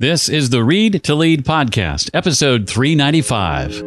This is the Read to Lead podcast, episode 395.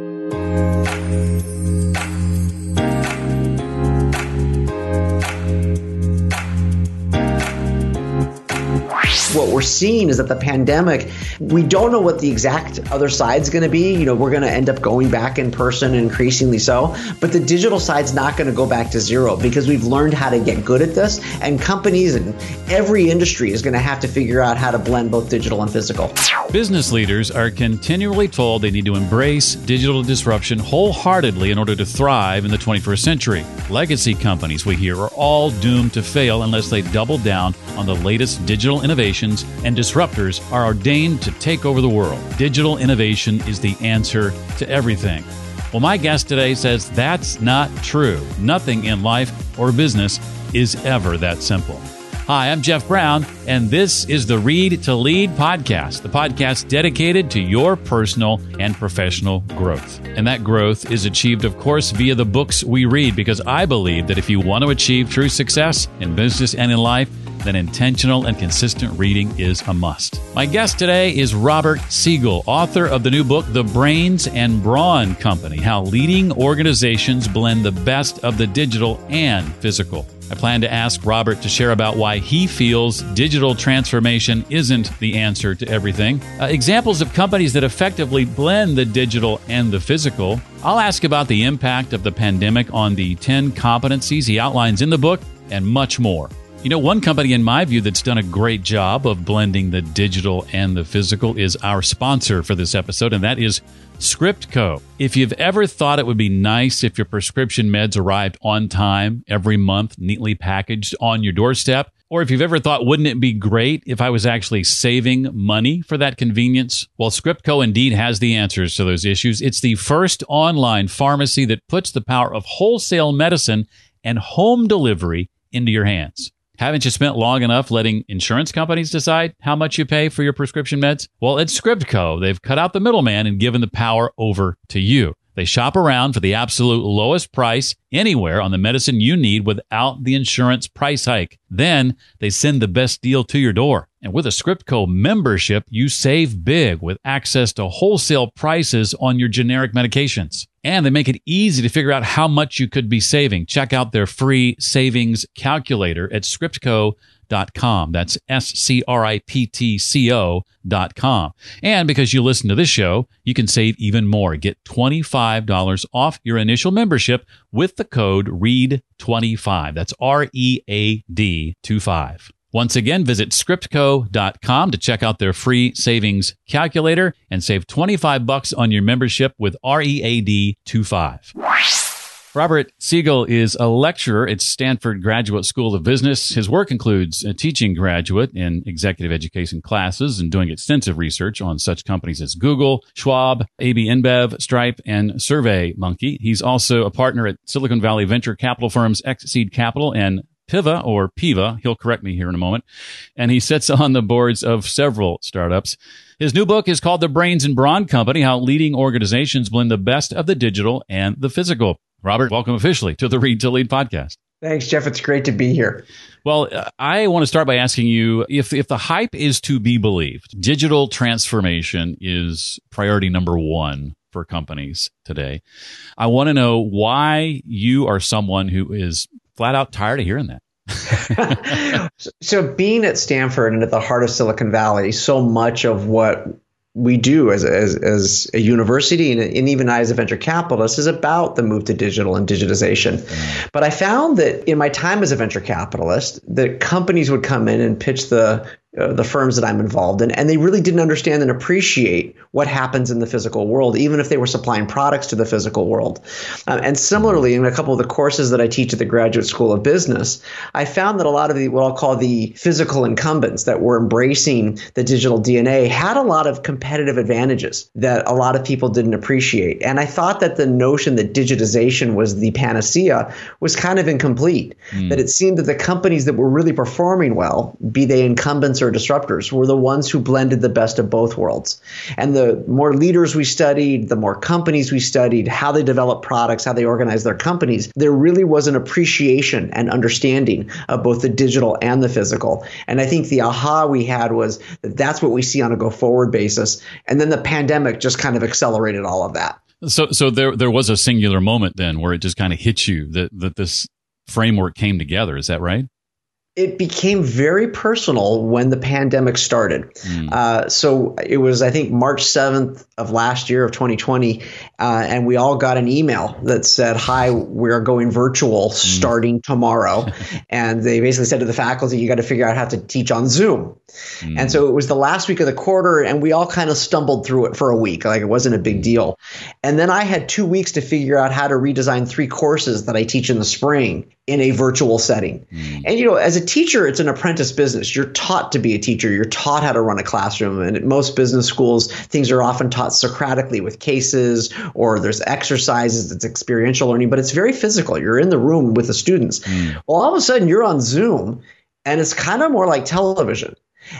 What we're seeing is that the pandemic, we don't know what the exact other side's going to be. You know, we're going to end up going back in person increasingly so, but the digital side's not going to go back to zero because we've learned how to get good at this. And companies and every industry is going to have to figure out how to blend both digital and physical. Business leaders are continually told they need to embrace digital disruption wholeheartedly in order to thrive in the 21st century. Legacy companies, we hear, are all doomed to fail unless they double down on the latest digital innovations, and disruptors are ordained to take over the world. Digital innovation is the answer to everything. Well, my guest today says that's not true. Nothing in life or business is ever that simple. Hi, I'm Jeff Brown, and this is the Read to Lead podcast, the podcast dedicated to your personal and professional growth. And that growth is achieved, of course, via the books we read, because I believe that if you want to achieve true success in business and in life, then intentional and consistent reading is a must. My guest today is Robert Siegel, author of the new book, The Brains and Brawn Company How Leading Organizations Blend the Best of the Digital and Physical. I plan to ask Robert to share about why he feels digital transformation isn't the answer to everything, uh, examples of companies that effectively blend the digital and the physical. I'll ask about the impact of the pandemic on the 10 competencies he outlines in the book, and much more. You know, one company, in my view, that's done a great job of blending the digital and the physical is our sponsor for this episode, and that is Scriptco. If you've ever thought it would be nice if your prescription meds arrived on time every month, neatly packaged on your doorstep, or if you've ever thought, wouldn't it be great if I was actually saving money for that convenience? Well, Scriptco indeed has the answers to those issues. It's the first online pharmacy that puts the power of wholesale medicine and home delivery into your hands. Haven't you spent long enough letting insurance companies decide how much you pay for your prescription meds? Well, at Scriptco, they've cut out the middleman and given the power over to you. They shop around for the absolute lowest price anywhere on the medicine you need without the insurance price hike. Then they send the best deal to your door. And with a Scriptco membership, you save big with access to wholesale prices on your generic medications. And they make it easy to figure out how much you could be saving. Check out their free savings calculator at scriptco.com. That's S C R I P T C O dot com. And because you listen to this show, you can save even more. Get $25 off your initial membership with the code READ25. That's R E A D 25. Once again, visit scriptco.com to check out their free savings calculator and save 25 bucks on your membership with READ 25. Robert Siegel is a lecturer at Stanford Graduate School of Business. His work includes teaching graduate in executive education classes and doing extensive research on such companies as Google, Schwab, AB InBev, Stripe, and SurveyMonkey. He's also a partner at Silicon Valley venture capital firms Xseed Capital and Piva or Piva. He'll correct me here in a moment. And he sits on the boards of several startups. His new book is called The Brains and Brawn Company How Leading Organizations Blend the Best of the Digital and the Physical. Robert, welcome officially to the Read to Lead podcast. Thanks, Jeff. It's great to be here. Well, I want to start by asking you if, if the hype is to be believed, digital transformation is priority number one for companies today. I want to know why you are someone who is flat out tired of hearing that. so, being at Stanford and at the heart of Silicon Valley, so much of what we do as, as, as a university and, and, even I as a venture capitalist is about the move to digital and digitization. Mm. But I found that in my time as a venture capitalist, that companies would come in and pitch the uh, the firms that I'm involved in, and they really didn't understand and appreciate what happens in the physical world, even if they were supplying products to the physical world. Um, and similarly, in a couple of the courses that I teach at the Graduate School of Business, I found that a lot of the what I'll call the physical incumbents that were embracing the digital DNA had a lot of competitive advantages that a lot of people didn't appreciate. And I thought that the notion that digitization was the panacea was kind of incomplete. Mm. That it seemed that the companies that were really performing well, be they incumbents or disruptors were the ones who blended the best of both worlds. And the more leaders we studied, the more companies we studied, how they develop products, how they organize their companies, there really was an appreciation and understanding of both the digital and the physical. And I think the aha we had was that that's what we see on a go forward basis. And then the pandemic just kind of accelerated all of that. So, so there, there was a singular moment then where it just kind of hit you that, that this framework came together. Is that right? It became very personal when the pandemic started. Mm. Uh, so it was, I think, March 7th of last year of 2020, uh, and we all got an email that said, Hi, we're going virtual mm. starting tomorrow. and they basically said to the faculty, You got to figure out how to teach on Zoom. Mm. And so it was the last week of the quarter, and we all kind of stumbled through it for a week. Like it wasn't a big mm. deal. And then I had two weeks to figure out how to redesign three courses that I teach in the spring in a virtual setting. Mm. And you know, as a teacher, it's an apprentice business. You're taught to be a teacher. You're taught how to run a classroom. And at most business schools, things are often taught Socratically with cases or there's exercises, it's experiential learning, but it's very physical. You're in the room with the students. Mm. Well, all of a sudden you're on Zoom and it's kind of more like television.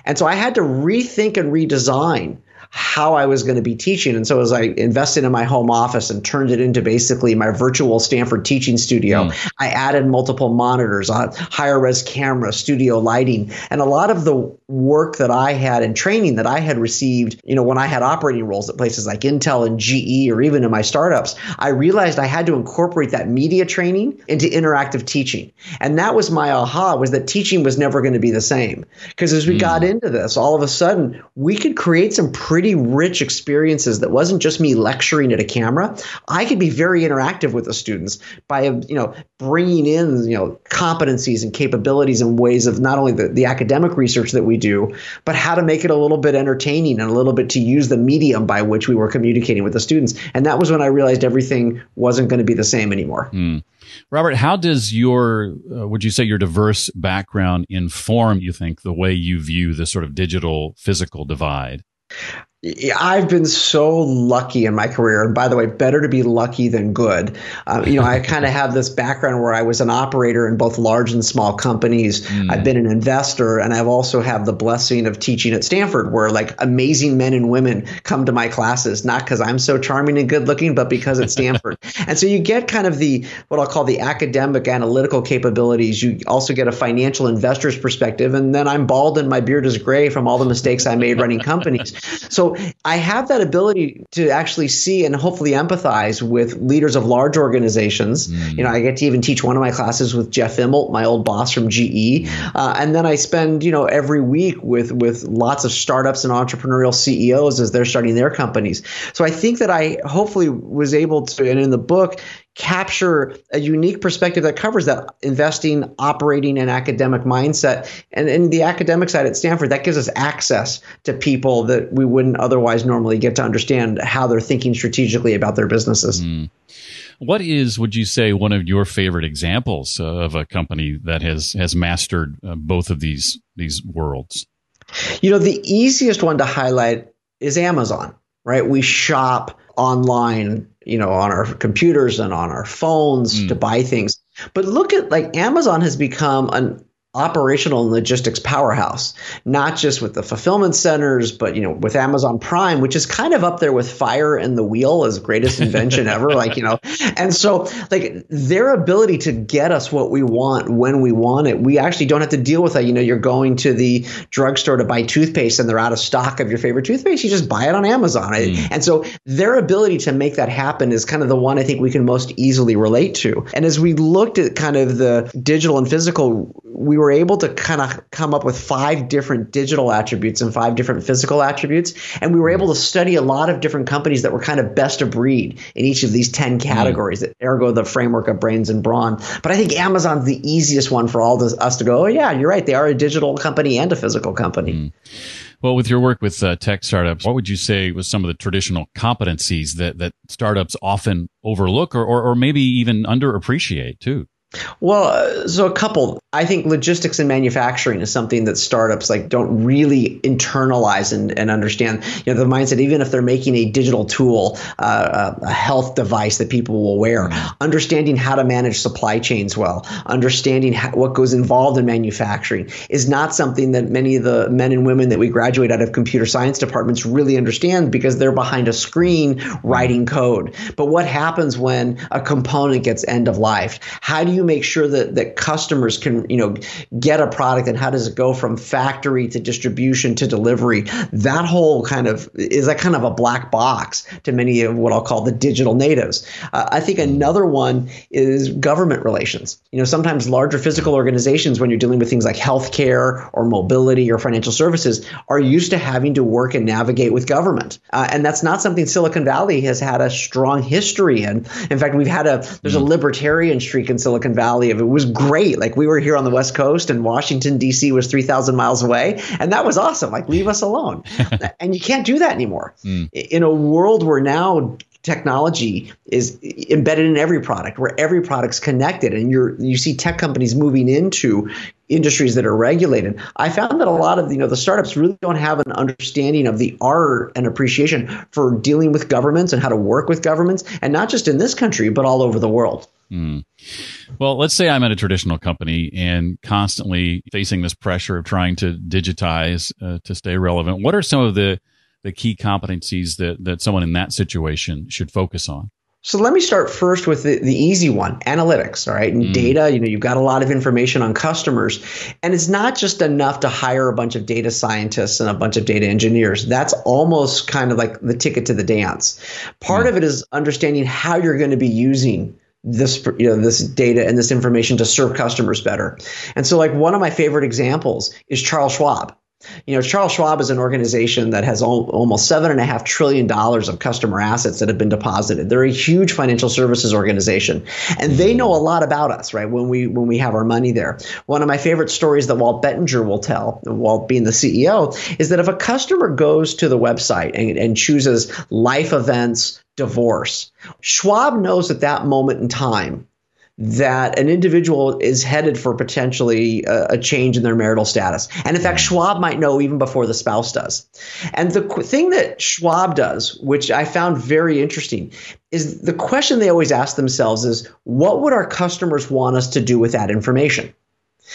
And so I had to rethink and redesign how I was going to be teaching. And so as I invested in my home office and turned it into basically my virtual Stanford teaching studio, mm. I added multiple monitors, uh, higher res camera, studio lighting, and a lot of the work that I had and training that I had received, you know, when I had operating roles at places like Intel and GE or even in my startups, I realized I had to incorporate that media training into interactive teaching. And that was my aha was that teaching was never going to be the same. Because as we mm. got into this, all of a sudden we could create some pretty pretty rich experiences that wasn't just me lecturing at a camera. I could be very interactive with the students by you know bringing in you know competencies and capabilities and ways of not only the, the academic research that we do, but how to make it a little bit entertaining and a little bit to use the medium by which we were communicating with the students. And that was when I realized everything wasn't going to be the same anymore. Mm. Robert, how does your, uh, would you say your diverse background inform, you think, the way you view the sort of digital physical divide? I've been so lucky in my career. And by the way, better to be lucky than good. Uh, you know, I kind of have this background where I was an operator in both large and small companies. Mm. I've been an investor, and I've also have the blessing of teaching at Stanford, where like amazing men and women come to my classes, not because I'm so charming and good looking, but because it's Stanford. and so you get kind of the what I'll call the academic analytical capabilities. You also get a financial investor's perspective, and then I'm bald and my beard is gray from all the mistakes I made running companies. So I have that ability to actually see and hopefully empathize with leaders of large organizations. Mm. You know, I get to even teach one of my classes with Jeff Immelt, my old boss from GE, mm. uh, and then I spend you know every week with with lots of startups and entrepreneurial CEOs as they're starting their companies. So I think that I hopefully was able to, and in the book, capture a unique perspective that covers that investing, operating, and academic mindset. And in the academic side at Stanford, that gives us access to people that we wouldn't otherwise normally get to understand how they're thinking strategically about their businesses. Mm. What is, would you say, one of your favorite examples of a company that has has mastered uh, both of these these worlds? You know, the easiest one to highlight is Amazon. Right? We shop online you know, on our computers and on our phones mm. to buy things. But look at like Amazon has become an operational and logistics powerhouse, not just with the fulfillment centers, but you know, with Amazon Prime, which is kind of up there with fire and the wheel as greatest invention ever. Like, you know, and so like their ability to get us what we want when we want it, we actually don't have to deal with that. You know, you're going to the drugstore to buy toothpaste and they're out of stock of your favorite toothpaste. You just buy it on Amazon. Mm. And so their ability to make that happen is kind of the one I think we can most easily relate to. And as we looked at kind of the digital and physical, we were able to kind of come up with five different digital attributes and five different physical attributes. And we were able to study a lot of different companies that were kind of best of breed in each of these 10 categories, mm. ergo the framework of brains and brawn. But I think Amazon's the easiest one for all this, us to go, oh, yeah, you're right. They are a digital company and a physical company. Mm. Well, with your work with uh, tech startups, what would you say was some of the traditional competencies that, that startups often overlook or, or, or maybe even underappreciate too? Well, uh, so a couple. I think logistics and manufacturing is something that startups like don't really internalize and, and understand. You know, the mindset, even if they're making a digital tool, uh, a health device that people will wear, understanding how to manage supply chains well, understanding how, what goes involved in manufacturing is not something that many of the men and women that we graduate out of computer science departments really understand because they're behind a screen writing code. But what happens when a component gets end of life? How do you make sure that that customers can you know get a product and how does it go from factory to distribution to delivery? That whole kind of is a kind of a black box to many of what I'll call the digital natives. Uh, I think another one is government relations. You know, sometimes larger physical organizations, when you're dealing with things like healthcare or mobility or financial services, are used to having to work and navigate with government, uh, and that's not something Silicon Valley has had a strong history in. In fact, we've had a there's a hmm. libertarian streak in Silicon Valley. Of it was great. Like we were here on the West Coast, and Washington D.C. was three thousand miles away, and that was awesome. Like leave us alone, and you can't do that anymore. Mm. In a world where now technology is embedded in every product where every product's connected and you're you see tech companies moving into industries that are regulated i found that a lot of you know the startups really don't have an understanding of the art and appreciation for dealing with governments and how to work with governments and not just in this country but all over the world mm. Well, let's say I'm at a traditional company and constantly facing this pressure of trying to digitize uh, to stay relevant. What are some of the the key competencies that, that someone in that situation should focus on? So let me start first with the, the easy one, analytics, all right? And mm. data, you know, you've got a lot of information on customers. And it's not just enough to hire a bunch of data scientists and a bunch of data engineers. That's almost kind of like the ticket to the dance. Part mm. of it is understanding how you're going to be using this you know this data and this information to serve customers better. And so like one of my favorite examples is Charles Schwab. You know, Charles Schwab is an organization that has al- almost seven and a half trillion dollars of customer assets that have been deposited. They're a huge financial services organization, and they know a lot about us, right? When we when we have our money there. One of my favorite stories that Walt Bettinger will tell, Walt being the CEO, is that if a customer goes to the website and, and chooses life events, divorce, Schwab knows at that moment in time that an individual is headed for potentially a, a, change in their marital status. And in fact. Schwab might know even before the spouse does. And the qu- thing that Schwab does, which I found very interesting, is the question they always ask themselves is what would our customers want us to do with that information?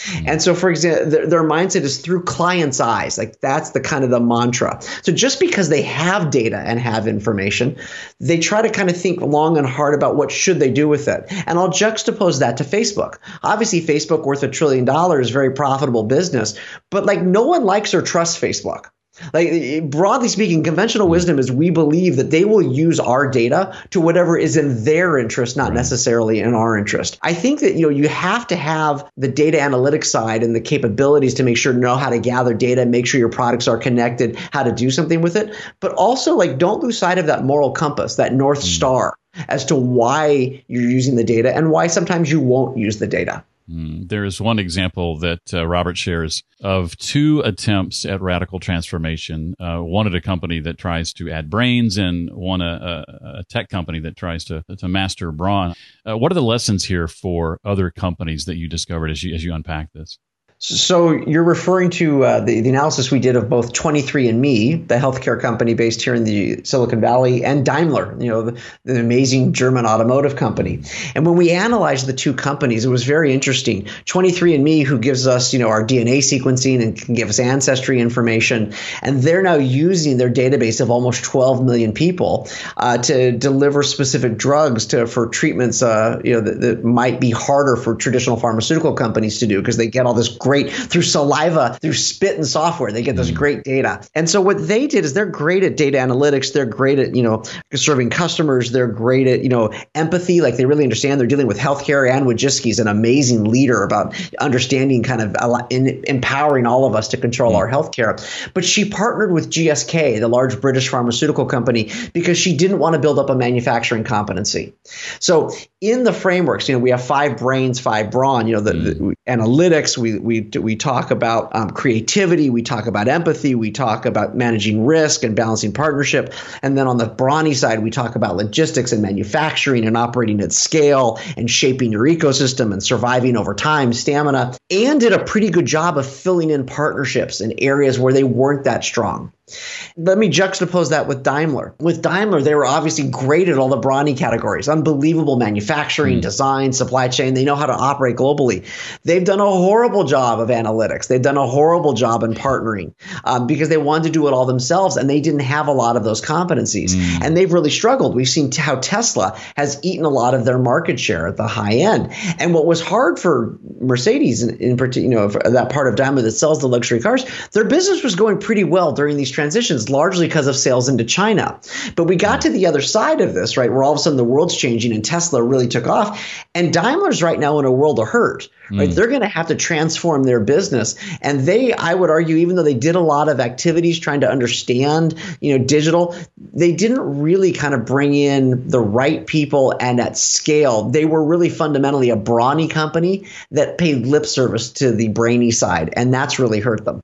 Mm-hmm. And so, for example, their, their, mindset is through clients' eyes. Like that's the kind of the mantra. So just because they have data and have information, they try to kind of think long and hard about what should they do with it. And I'll juxtapose that to Facebook. Obviously, Facebook worth a trillion dollars, very profitable business, but like no one likes or trusts Facebook. Like broadly speaking, conventional wisdom is we believe that they will use our data to whatever is in their interest, not right. necessarily in our interest. I think that you know you have to have the data analytics side and the capabilities to make sure to know how to gather data, make sure your products are connected, how to do something with it, but also like don't lose sight of that moral compass, that north mm. star as to why you're using the data and why sometimes you won't use the data. Mm, there is one example that uh, Robert shares of two attempts at radical transformation. Uh, one at a company that tries to add brains, and one a, a, a tech company that tries to to master brawn. Uh, what are the lessons here for other companies that you discovered as you as you unpack this? So you're referring to uh, the, the analysis we did of both 23andMe, the healthcare company based here in the Silicon Valley, and Daimler, you know, the, the, amazing German automotive company. And when we analyzed the two companies, it was very interesting. 23andMe, who gives us, you know, our DNA sequencing and can give us ancestry information, and they're now using their database of almost 12 million people uh, to deliver specific drugs to for treatments, uh, you know, that, that might be harder for traditional pharmaceutical companies to do because they get all this great through saliva, through spit and software. They get this mm. great data. And so what they did is they're great at data analytics. They're great at, you know, serving customers. They're great at, you know, empathy. Like they really understand they're dealing with healthcare. Anne Wojcicki is an amazing leader about understanding kind of in, empowering all of us to control mm. our healthcare. But she partnered with GSK, the large British pharmaceutical company, because she didn't want to build up a manufacturing competency. So in the frameworks, you know, we have five brains, five brawn, you know, the, mm. the analytics. We we we talk about um, creativity. We talk about empathy. We talk about managing risk and balancing partnership. And then on the brawny side, we talk about logistics and manufacturing and operating at scale and shaping your ecosystem and surviving over time, stamina, and did a pretty good job of filling in partnerships in areas where they weren't that strong. Let me juxtapose that with Daimler. With Daimler, they were obviously great at all the brawny categories, unbelievable manufacturing, mm. design, supply chain. They know how to operate globally. They've done a horrible job of analytics. They've done a horrible job in partnering um, because they wanted to do it all themselves and they didn't have a lot of those competencies. Mm. And they've really struggled. We've seen how Tesla has eaten a lot of their market share at the high end. And what was hard for Mercedes, in, in particular, you know, that part of Daimler that sells the luxury cars, their business was going pretty well during these transitions, largely because of sales into China. But we got to the other side of this, right, where all of a sudden the world's changing and Tesla really took off. And Daimler's right now in a world of hurt, right? Mm. They're going to have to transform their business. And they, I would argue, even though they did a lot of activities trying to understand, you know, digital, they didn't really kind of bring in the right people and at scale. They were really fundamentally a brawny company that paid lip service to the brainy side. And that's really hurt them.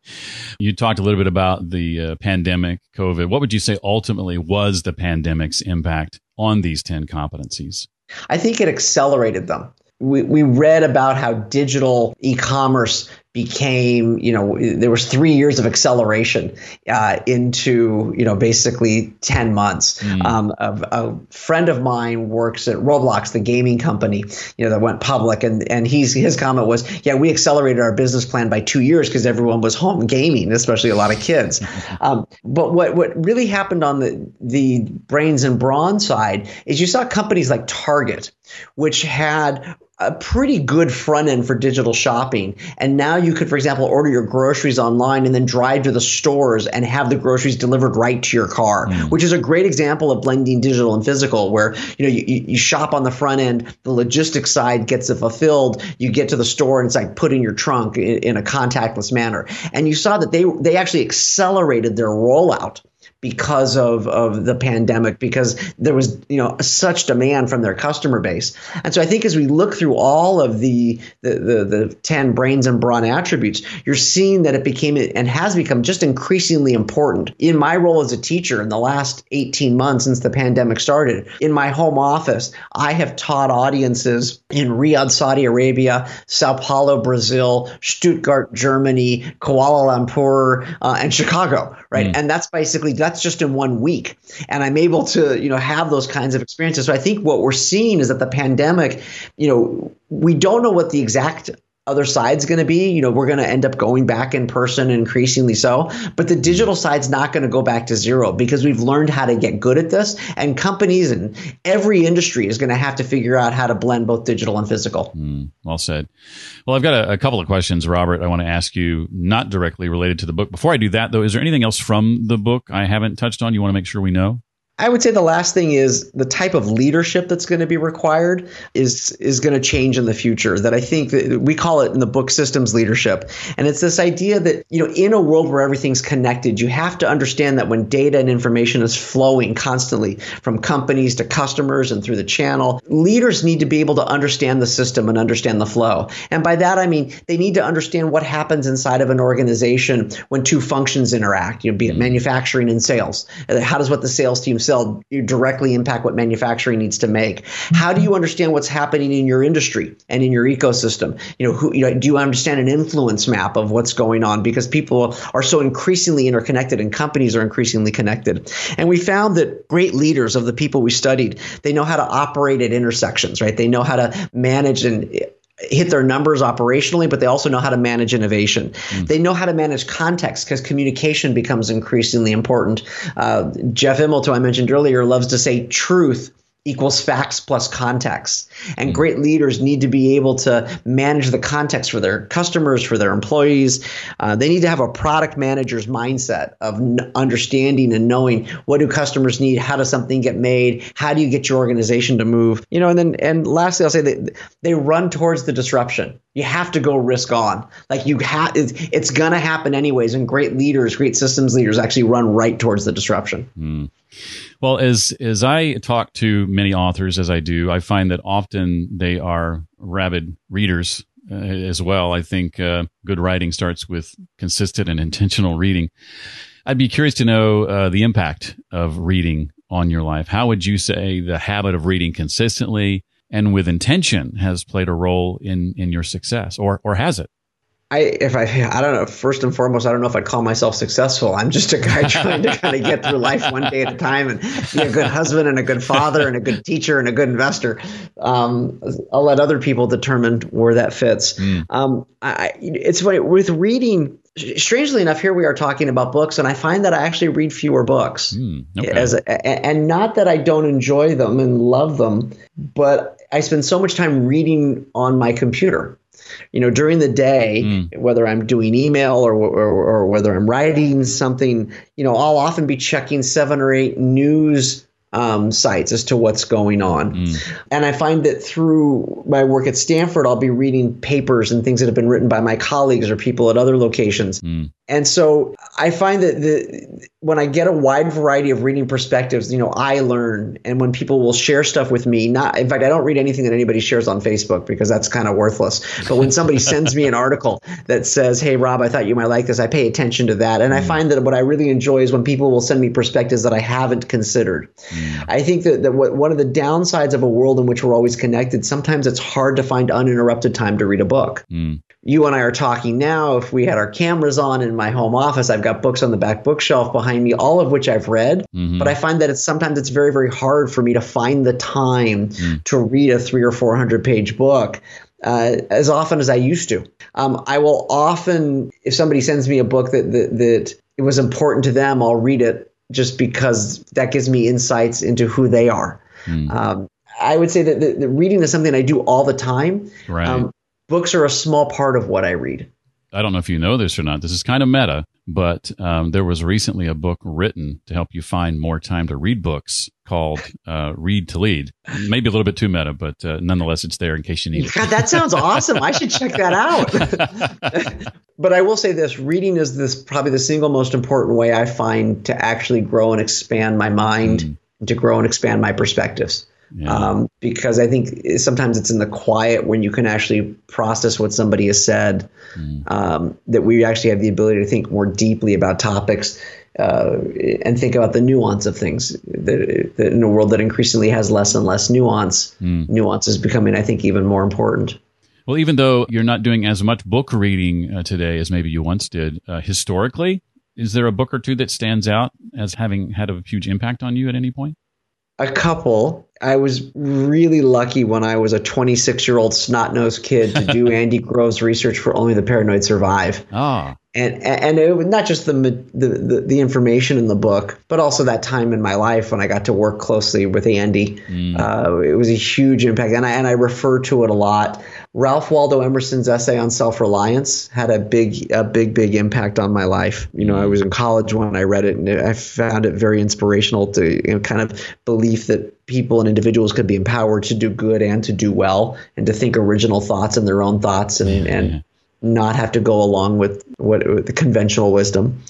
You talked a little bit about the uh, pandemic, COVID. What would you say ultimately was the pandemic's impact on these 10 competencies? I think it accelerated them. We, we read about how digital e-commerce became, you know, there was three years of acceleration uh, into, you know, basically 10 months. Mm. Um, a, a, friend of mine works at Roblox, the gaming company, you know, that went public. And, and he's, his comment was, yeah, we accelerated our business plan by two years because everyone was home gaming, especially a lot of kids. um, but what, what really happened on the, the brains and brawn side is you saw companies like Target, which had a pretty good front end for digital shopping. And now you could, for example, order your groceries online and then drive to the stores and have the groceries delivered right to your car, mm. which is a great example of blending digital and physical, where you know you, you shop on the front end, the logistics side gets it fulfilled, you get to the store and it's like put in your trunk in, in a contactless manner. And you saw that they they actually accelerated their rollout because of, of the pandemic because there was you know such demand from their customer base. And so i think as we look through all of the the, the, the 10 brains and brawn attributes you're seeing that it became and has become just increasingly important. In my role as a teacher in the last 18 months since the pandemic started in my home office i have taught audiences in riyadh saudi arabia sao paulo brazil stuttgart germany kuala lumpur uh, and chicago right? Mm. and that's basically that's just in one week. And i'm able to you know have those kinds of experiences. So i think what we're seeing is that the pandemic you know we don't know what the exact other side's going to be you know we're going to end up going back in person increasingly so but the digital side's not going to go back to zero because we've learned how to get good at this and companies and every industry is going to have to figure out how to blend both digital and physical. Mm, well said. Well i've got a, a couple of questions robert i want to ask you not directly related to the book. Before i do that though is there anything else from the book i haven't touched on you want to make sure we know I would say the last thing is the type of leadership that's going to be required is is going to change in the future. That I think that we call it in the book systems leadership, and it's this idea that you know in a world where everything's connected, you have to understand that when data and information is flowing constantly from companies to customers and through the channel, leaders need to be able to understand the system and understand the flow. And by that I mean they need to understand what happens inside of an organization when two functions interact. You know, be it manufacturing and sales. How does what the sales team sell directly impact what manufacturing needs to make? How do you mm-hmm. understand what's happening in your industry and in your ecosystem? You know, who, you know, do you understand an influence map of what's going on? Because people are so increasingly interconnected and companies are increasingly connected. And we found that great leaders of the people we studied, they know how to operate at intersections, right? They know how to manage and hit their numbers operationally, but they also know how to manage innovation. Mm. They know how to manage context because communication becomes increasingly important. Uh, Jeff Immelt, who I mentioned earlier, loves to say truth equals facts plus context. And mm-hmm. great leaders need to be able to manage the context for their customers, for their employees. Uh, they need to have a product manager's mindset of n- understanding and knowing what do customers need, how does something get made, how do you get your organization to move, you know. And then and lastly, I'll say that they run towards the disruption. You have to go risk on. Like you have, it's, it's gonna happen anyways. And great leaders, great systems leaders, actually run right towards the disruption. Mm. Well, as as I talk to many authors, as I do, I find that often they are rabid readers uh, as well. I think uh, good writing starts with consistent and intentional reading. I'd be curious to know uh, the impact of reading on your life. How would you say the habit of reading consistently and with intention has played a role in in your success, or or has it? I if I I don't know. First and foremost, I don't know if I'd call myself successful. I'm just a guy trying to kind of get through life one day at a time and be a good husband and a good father and a good teacher and a good investor. Um, I'll let other people determine where that fits. Mm. Um, I, it's funny with reading. Strangely enough, here we are talking about books, and I find that I actually read fewer books. Mm, okay. As a, and not that I don't enjoy them and love them, but I spend so much time reading on my computer you know during the day mm. whether i'm doing email or, or, or whether i'm writing something you know i'll often be checking seven or eight news um, sites as to what's going on. Mm. And I find that through my work at Stanford, I'll be reading papers and things that have been written by my colleagues or people at other locations. Mm. And so I find that the, when I get a wide variety of reading perspectives, you know, I learn. And when people will share stuff with me, not in fact, I don't read anything that anybody shares on Facebook because that's kind of worthless. But when somebody sends me an article that says, "Hey, Rob, I thought you might like this," I pay attention to that. And mm. I find that what I really enjoy is when people will send me perspectives that I haven't considered. Mm. I think that, that what, one of the downsides of a world in which we're always connected, sometimes it's hard to find uninterrupted time to read a book. Mm you and I are talking now. If we had our cameras on in my home office, I've got books on the back bookshelf behind me, all of which I've read. Mm-hmm. But I find that it's sometimes it's very, very hard for me to find the time mm. to read a three or four hundred page book. Uh, as often as I used to. Um, I will often, if somebody sends me a book that, that that it was important to them, I'll read it just because that gives me insights into who they are. Mm. Um, I would say that the, the, reading is something I do all the time. Right. Um, books are a small part of what I read. I don't know if you know this or not. This is kind of meta, but um, there was recently a book written to help you find more time to read books called uh, Read to Lead. Maybe a little bit too meta, but uh, nonetheless, it's there in case you need it. God, that sounds awesome. I should check that out. but I will say this reading is this probably the single most important way I find to actually grow and expand my mind, mm. to grow and expand my perspectives. Yeah. Um, because I think sometimes it's in the quiet when you can actually process what somebody has said, mm. um, that we actually have the ability to think more deeply about topics uh, and think about the nuance of things. That, that in a world that increasingly has less and less nuance, mm. nuance is becoming, I think, even more important. Well, even though you're not doing as much book reading uh, today as maybe you once did, uh, historically, is there a book or two that stands out as having had a huge impact on you at any point? A couple. I was really lucky when I was a 26 year old snot nosed kid to do Andy Grove's research for Only the Paranoid Survive. Oh. And and it was not just the, the, the the information in the book, but also that time in my life when I got to work closely with Andy. Mm. Uh, it was a huge impact, and I and I refer to it a lot. Ralph Waldo Emerson's essay on self-reliance had a big, a big, big impact on my life. You know, I was in college when I read it, and I found it very inspirational to you know, kind of belief that people and individuals could be empowered to do good and to do well, and to think original thoughts and their own thoughts, and yeah, and yeah not have to go along with what the conventional wisdom.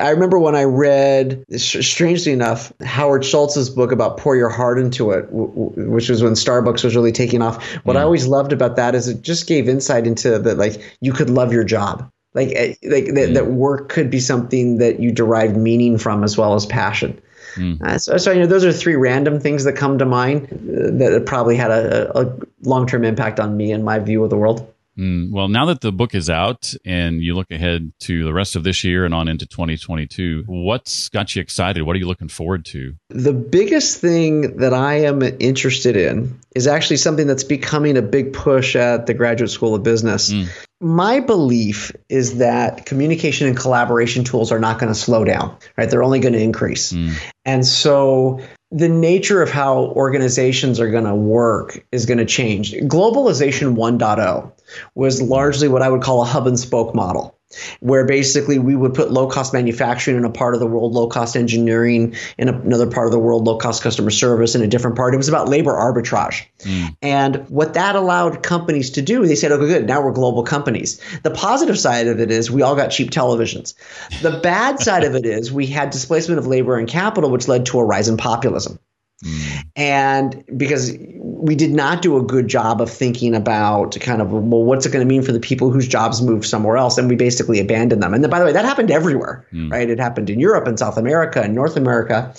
I remember when I read, strangely enough, Howard Schultz's book about pour your heart into it, which was when Starbucks was really taking off. What mm. I always loved about that is it just gave insight into that, like you could love your job. Like, eh, like mm. that, that work could be something that you derive meaning from as well as passion. Mm. Uh, so, so, you know, those are three random things that come to mind uh, that probably had a, a long term impact on me and my view of the world. Mm, well, now that the book is out and you look ahead to the rest of this year and on into 2022, what's got you excited? What are you looking forward to? The biggest thing that I am interested in is actually something that's becoming a big push at the Graduate School of Business. Mm. My belief is that communication and collaboration tools are not going to slow down, right? They're only going to increase. Mm. And so the nature of how organizations are going to work is going to change. Globalization 1.0 was largely what I would call a hub and spoke model where basically we would put low cost manufacturing in a part of the world, low cost engineering in another part of the world, low cost customer service in a different part. It was about labor arbitrage. Mm. And what that allowed companies to do, they said, okay, good, now we're global companies. The positive side of it is we all got cheap televisions. The bad side of it is we had displacement of labor and capital, which led to a rise in populism. Mm. And because we did not do a good job of thinking about kind of well what's it going to mean for the people whose jobs moved somewhere else and we basically abandoned them and then, by the way that happened everywhere mm. right it happened in europe and south america and north america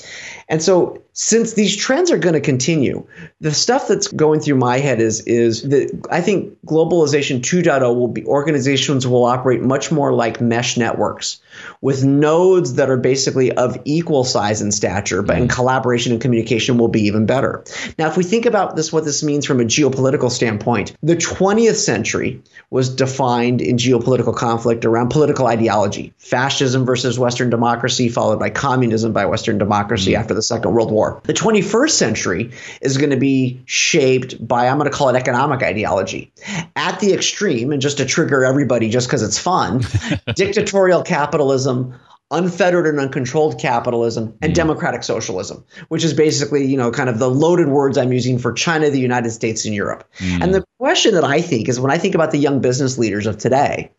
and so since these trends are going to continue, the stuff that's going through my head is is that I think globalization 2.0 will be organizations will operate much more like mesh networks with nodes that are basically of equal size and stature, but in mm. collaboration and communication will be even better. Now, if we think about this, what this means from a geopolitical standpoint, the 20th century was defined in geopolitical conflict around political ideology, fascism versus Western democracy, followed by communism by Western democracy mm-hmm. after the Second World War. War. The 21st century is going to be shaped by, I'm going to call it economic ideology. At the extreme, and just to trigger everybody just because it's fun, dictatorial capitalism, unfettered and uncontrolled capitalism and mm. democratic socialism which is basically you know kind of the loaded words i'm using for china the united states and europe mm. and the question that i think is when i think about the young business leaders of today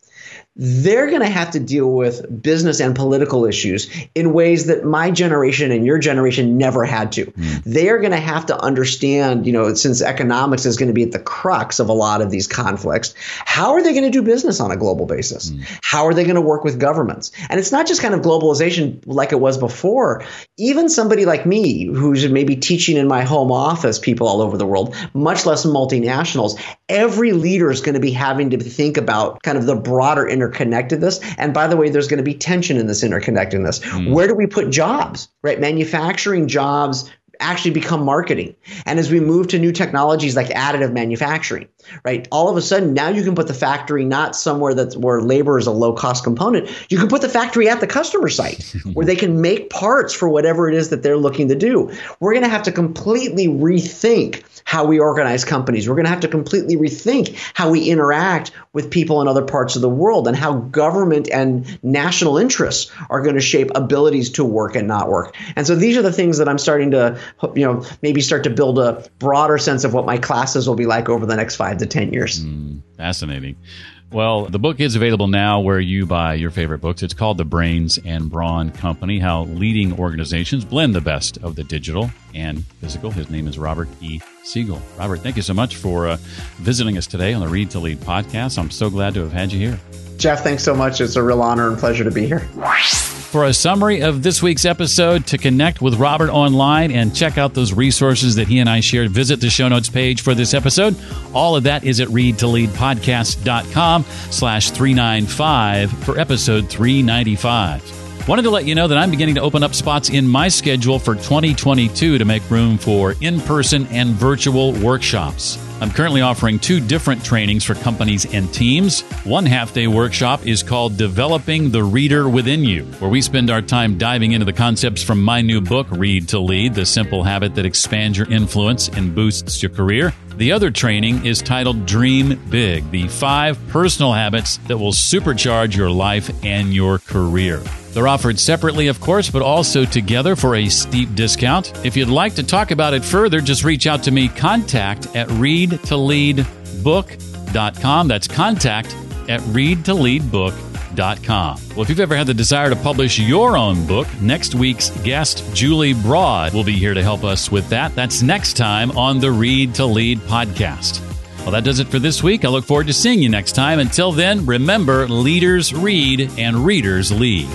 they're going to have to deal with business and political issues in ways that my generation and your generation never had to. Mm. They're going to have to understand, you know, since economics is going to be at the crux of a lot of these conflicts, how are they going to do business on a global basis? Mm. How are they going to work with governments? And it's not just kind of globalization like it was before. Even somebody like me, who's maybe teaching in my home office, people all over the world, much less multinationals, every leader is going to be having to think about kind of the broader inter interconnectedness. And by the way, there's going to be tension in this interconnectedness. Mm. Where do we put jobs, right? Manufacturing jobs actually become marketing. And as we move to new technologies like additive manufacturing, right? All of a sudden now you can put the factory not somewhere that's where labor is a low cost component. You can put the factory at the customer site where they can make parts for whatever it is that they're looking to do. We're going to have to completely rethink how we organize companies. We're going to have to completely rethink how we interact with people in other parts of the world and how government and national interests are going to shape abilities to work and not work. And so these are the things that I'm starting to, you know, maybe start to build a broader sense of what my classes will be like over the next five to 10 years. Mm, fascinating. Well, the book is available now where you buy your favorite books. It's called The Brains and Brawn Company How Leading Organizations Blend the Best of the Digital and Physical. His name is Robert E. Siegel. Robert, thank you so much for uh, visiting us today on the Read to Lead podcast. I'm so glad to have had you here. Jeff, thanks so much. It's a real honor and pleasure to be here. For a summary of this week's episode, to connect with Robert online and check out those resources that he and I shared, visit the show notes page for this episode. All of that is at readtoleadpodcast.com slash 395 for episode 395. Wanted to let you know that I'm beginning to open up spots in my schedule for 2022 to make room for in person and virtual workshops. I'm currently offering two different trainings for companies and teams. One half day workshop is called Developing the Reader Within You, where we spend our time diving into the concepts from my new book, Read to Lead The Simple Habit That Expands Your Influence and Boosts Your Career. The other training is titled Dream Big The Five Personal Habits That Will Supercharge Your Life and Your Career. They're offered separately, of course, but also together for a steep discount. If you'd like to talk about it further, just reach out to me. Contact at readtoleadbook.com. That's contact at readtoleadbook.com. Well, if you've ever had the desire to publish your own book, next week's guest, Julie Broad, will be here to help us with that. That's next time on the Read to Lead podcast. Well, that does it for this week. I look forward to seeing you next time. Until then, remember leaders read and readers lead.